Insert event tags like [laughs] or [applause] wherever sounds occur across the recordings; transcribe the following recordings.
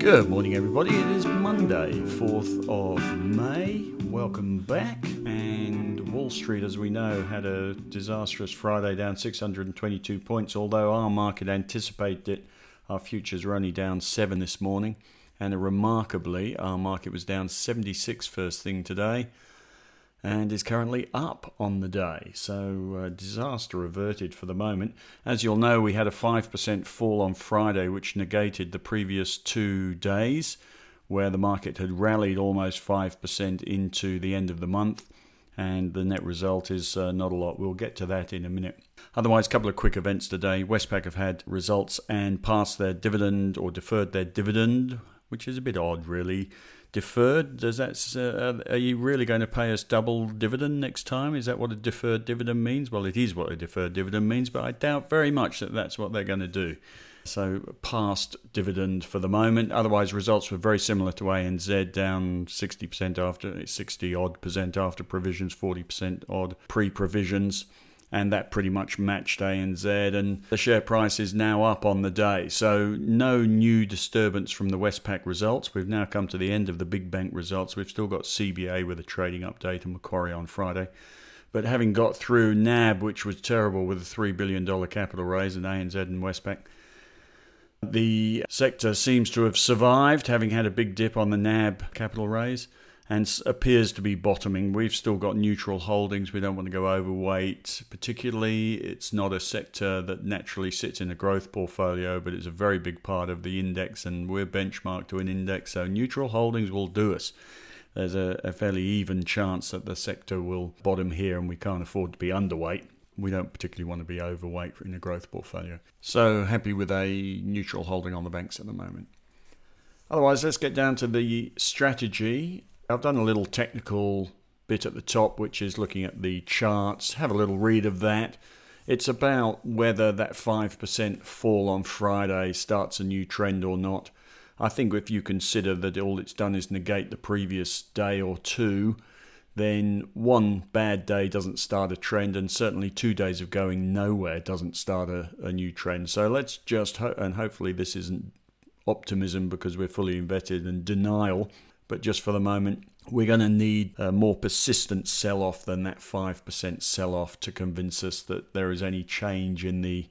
Good morning, everybody. It is Monday, 4th of May. Welcome back. And Wall Street, as we know, had a disastrous Friday down 622 points, although our market anticipated it. Our futures were only down 7 this morning. And remarkably, our market was down 76 first thing today and is currently up on the day. So, uh, disaster averted for the moment. As you'll know, we had a 5% fall on Friday, which negated the previous two days, where the market had rallied almost 5% into the end of the month. And the net result is uh, not a lot. We'll get to that in a minute. Otherwise, a couple of quick events today. Westpac have had results and passed their dividend or deferred their dividend, which is a bit odd, really deferred? Does that uh, are you really going to pay us double dividend next time? Is that what a deferred dividend means? Well, it is what a deferred dividend means, but I doubt very much that that's what they're going to do. So past dividend for the moment. Otherwise, results were very similar to ANZ, down 60% after 60 odd percent after provisions, 40% odd pre-provisions and that pretty much matched ANZ. And the share price is now up on the day. So, no new disturbance from the Westpac results. We've now come to the end of the big bank results. We've still got CBA with a trading update and Macquarie on Friday. But having got through NAB, which was terrible with a $3 billion capital raise, and ANZ and Westpac, the sector seems to have survived, having had a big dip on the NAB capital raise and appears to be bottoming. We've still got neutral holdings. We don't want to go overweight. Particularly, it's not a sector that naturally sits in a growth portfolio, but it's a very big part of the index, and we're benchmarked to an index. So, neutral holdings will do us. There's a, a fairly even chance that the sector will bottom here, and we can't afford to be underweight. We don't particularly want to be overweight in a growth portfolio. So, happy with a neutral holding on the banks at the moment. Otherwise, let's get down to the strategy I've done a little technical bit at the top, which is looking at the charts. Have a little read of that. It's about whether that 5% fall on Friday starts a new trend or not. I think if you consider that all it's done is negate the previous day or two, then one bad day doesn't start a trend, and certainly two days of going nowhere doesn't start a, a new trend. So let's just, ho- and hopefully this isn't optimism because we're fully invested in denial but just for the moment, we're going to need a more persistent sell off than that 5% sell off to convince us that there is any change in the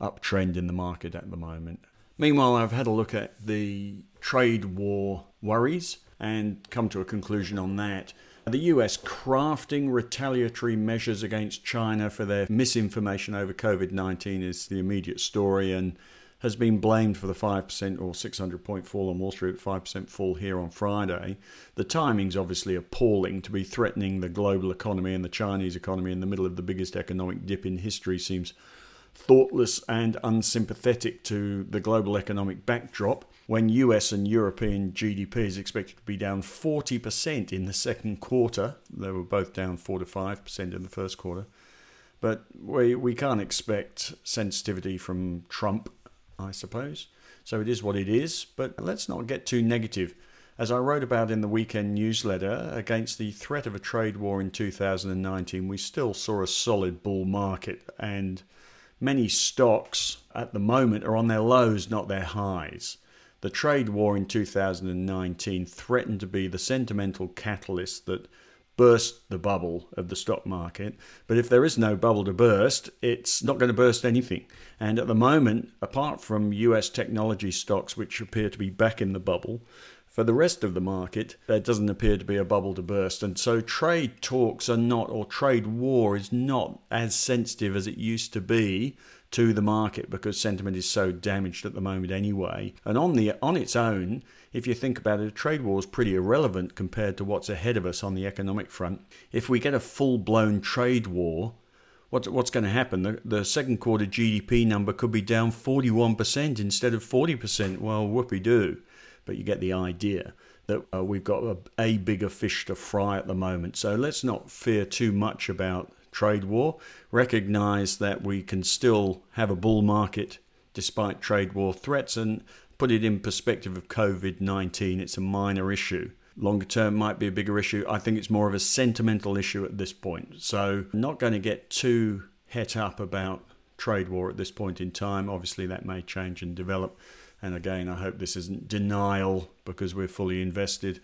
uptrend in the market at the moment. Meanwhile, I've had a look at the trade war worries and come to a conclusion on that. The US crafting retaliatory measures against China for their misinformation over COVID 19 is the immediate story, and has been blamed for the 5% or 600 point fall on Wall Street, 5% fall here on Friday. The timing's obviously appalling to be threatening the global economy and the Chinese economy in the middle of the biggest economic dip in history seems thoughtless and unsympathetic to the global economic backdrop when US and European GDP is expected to be down 40% in the second quarter. They were both down 4 to 5% in the first quarter. But we, we can't expect sensitivity from Trump I suppose. So it is what it is, but let's not get too negative. As I wrote about in the weekend newsletter, against the threat of a trade war in 2019, we still saw a solid bull market, and many stocks at the moment are on their lows, not their highs. The trade war in 2019 threatened to be the sentimental catalyst that burst the bubble of the stock market. But if there is no bubble to burst, it's not going to burst anything. And at the moment, apart from US technology stocks, which appear to be back in the bubble, for the rest of the market, there doesn't appear to be a bubble to burst. And so trade talks are not, or trade war is not as sensitive as it used to be to the market because sentiment is so damaged at the moment anyway. And on the on its own, if you think about it, a trade war is pretty irrelevant compared to what's ahead of us on the economic front. If we get a full blown trade war, what's what's going to happen? The, the second quarter GDP number could be down 41% instead of 40%. Well, whoopee doo. But you get the idea that uh, we've got a, a bigger fish to fry at the moment. So let's not fear too much about trade war. Recognize that we can still have a bull market despite trade war threats and put it in perspective of COVID 19. It's a minor issue. Longer term might be a bigger issue. I think it's more of a sentimental issue at this point. So, I'm not going to get too het up about trade war at this point in time. Obviously, that may change and develop. And again, I hope this isn't denial because we're fully invested.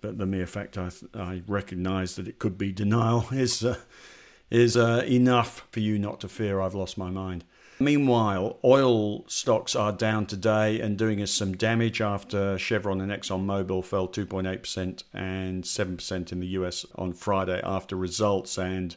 But the mere fact I, I recognise that it could be denial [laughs] is uh, is uh, enough for you not to fear I've lost my mind. Meanwhile, oil stocks are down today and doing us some damage after Chevron and ExxonMobil fell 2.8% and 7% in the US on Friday after results. And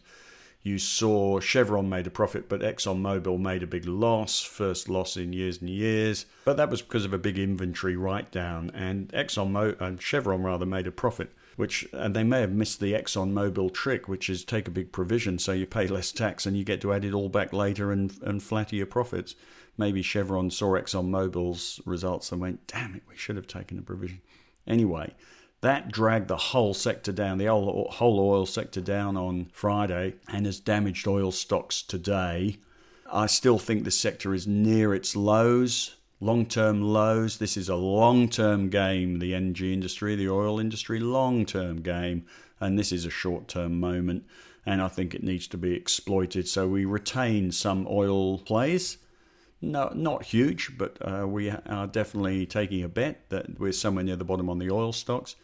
you saw Chevron made a profit, but ExxonMobil made a big loss, first loss in years and years. But that was because of a big inventory write down. And Exxon uh, Chevron rather made a profit which and they may have missed the Exxon Mobil trick, which is take a big provision so you pay less tax and you get to add it all back later and and flatter your profits. Maybe Chevron saw Exxon Mobil's results and went, "Damn it, we should have taken a provision." Anyway, that dragged the whole sector down, the whole, whole oil sector down on Friday, and has damaged oil stocks today. I still think the sector is near its lows long term lows. This is a long term game, the energy industry, the oil industry, long term game. And this is a short term moment. And I think it needs to be exploited. So we retain some oil plays. No, not huge, but uh, we are definitely taking a bet that we're somewhere near the bottom on the oil stocks.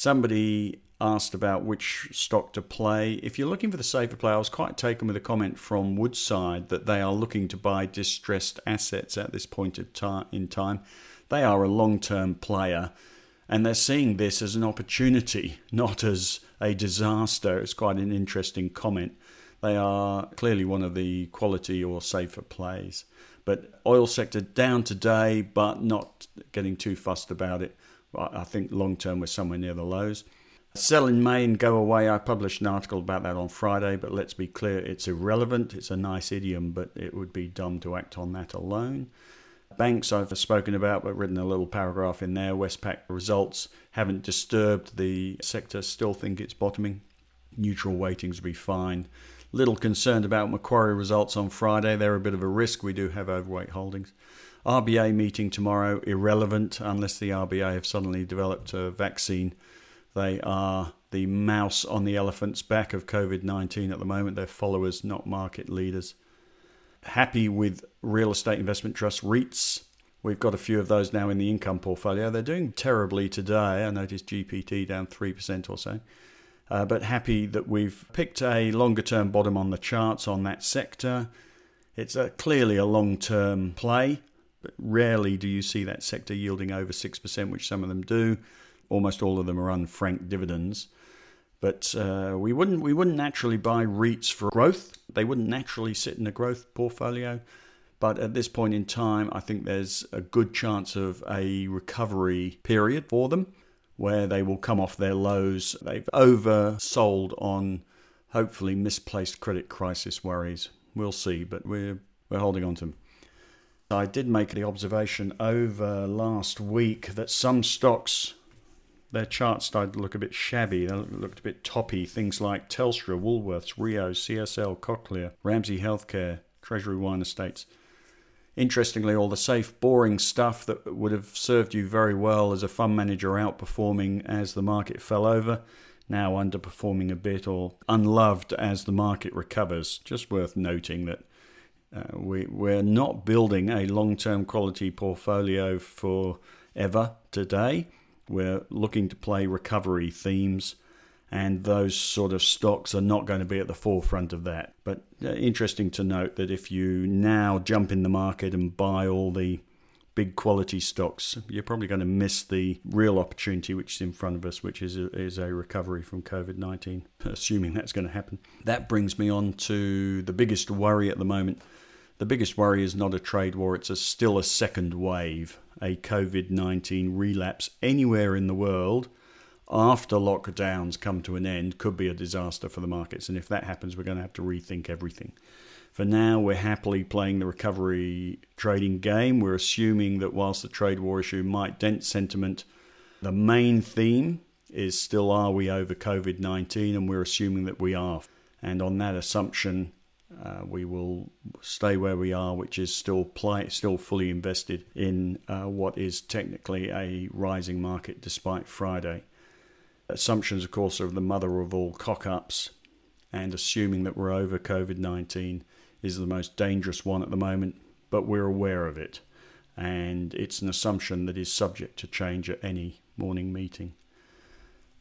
Somebody asked about which stock to play. If you're looking for the safer play, I was quite taken with a comment from Woodside that they are looking to buy distressed assets at this point in time. They are a long-term player, and they're seeing this as an opportunity, [laughs] not as a disaster. It's quite an interesting comment. They are clearly one of the quality or safer plays. But oil sector down today, but not getting too fussed about it. I think long term we're somewhere near the lows. Sell in May and go away. I published an article about that on Friday, but let's be clear, it's irrelevant. It's a nice idiom, but it would be dumb to act on that alone. Banks I've spoken about, but written a little paragraph in there. Westpac results haven't disturbed the sector, still think it's bottoming. Neutral weightings will be fine. Little concerned about Macquarie results on Friday. They're a bit of a risk. We do have overweight holdings. RBA meeting tomorrow, irrelevant unless the RBA have suddenly developed a vaccine they are the mouse on the elephant's back of COVID 19 at the moment. They're followers, not market leaders. Happy with real estate investment trust REITs. We've got a few of those now in the income portfolio. They're doing terribly today. I noticed GPT down 3% or so. Uh, but happy that we've picked a longer term bottom on the charts on that sector. It's a, clearly a long term play, but rarely do you see that sector yielding over 6%, which some of them do almost all of them are unfranked dividends. But uh, we wouldn't we wouldn't naturally buy REITs for growth. They wouldn't naturally sit in a growth portfolio. But at this point in time, I think there's a good chance of a recovery period for them where they will come off their lows. They've oversold on hopefully misplaced credit crisis worries. We'll see, but we're we're holding on to them. I did make the observation over last week that some stocks their charts started to look a bit shabby. They looked a bit toppy. Things like Telstra, Woolworths, Rio, CSL, Cochlear, Ramsay Healthcare, Treasury Wine Estates. Interestingly, all the safe, boring stuff that would have served you very well as a fund manager outperforming as the market fell over, now underperforming a bit or unloved as the market recovers. Just worth noting that uh, we, we're not building a long term quality portfolio for ever today. We're looking to play recovery themes, and those sort of stocks are not going to be at the forefront of that. But uh, interesting to note that if you now jump in the market and buy all the big quality stocks, you're probably going to miss the real opportunity which is in front of us, which is a, is a recovery from COVID 19, [laughs] assuming that's going to happen. That brings me on to the biggest worry at the moment. The biggest worry is not a trade war, it's a, still a second wave a COVID 19 relapse anywhere in the world after lockdowns come to an end could be a disaster for the markets. And if that happens, we're going to have to rethink everything. For now, we're happily playing the recovery trading game. We're assuming that whilst the trade war issue might dent sentiment, the main theme is still are we over COVID 19? And we're assuming that we are. And on that assumption, uh, we will stay where we are, which is still play, still fully invested in uh, what is technically a rising market despite Friday. Assumptions, of course, are the mother of all cock ups, and assuming that we're over COVID 19 is the most dangerous one at the moment, but we're aware of it. and it's an assumption that is subject to change at any morning meeting.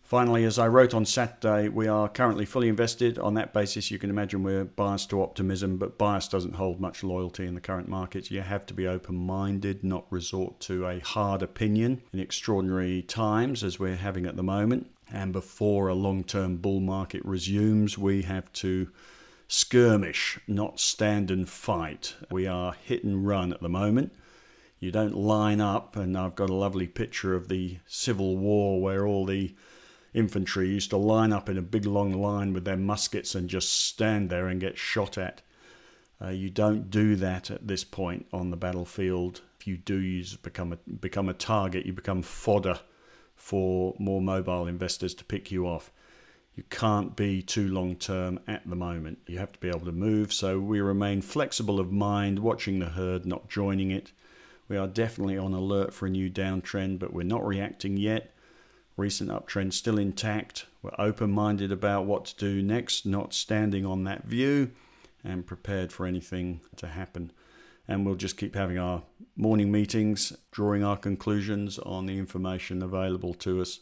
Finally, as I wrote on Saturday, we are currently fully invested. On that basis, you can imagine we're biased to optimism, but bias doesn't hold much loyalty in the current markets. You have to be open minded, not resort to a hard opinion in extraordinary times as we're having at the moment. And before a long term bull market resumes, we have to skirmish, not stand and fight. We are hit and run at the moment. You don't line up, and I've got a lovely picture of the Civil War where all the infantry used to line up in a big long line with their muskets and just stand there and get shot at. Uh, you don't do that at this point on the battlefield. If you do, you become a, become a target. You become fodder for more mobile investors to pick you off. You can't be too long term at the moment. You have to be able to move. So we remain flexible of mind, watching the herd, not joining it. We are definitely on alert for a new downtrend, but we're not reacting yet. Recent uptrend still intact. We're open minded about what to do next, not standing on that view and prepared for anything to happen. And we'll just keep having our morning meetings, drawing our conclusions on the information available to us.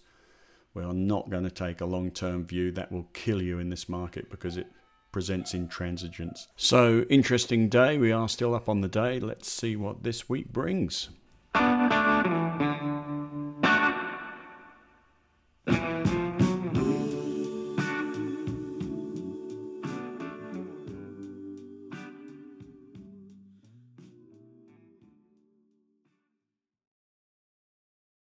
We are not going to take a long term view. That will kill you in this market because it presents intransigence. So, interesting day. We are still up on the day. Let's see what this week brings.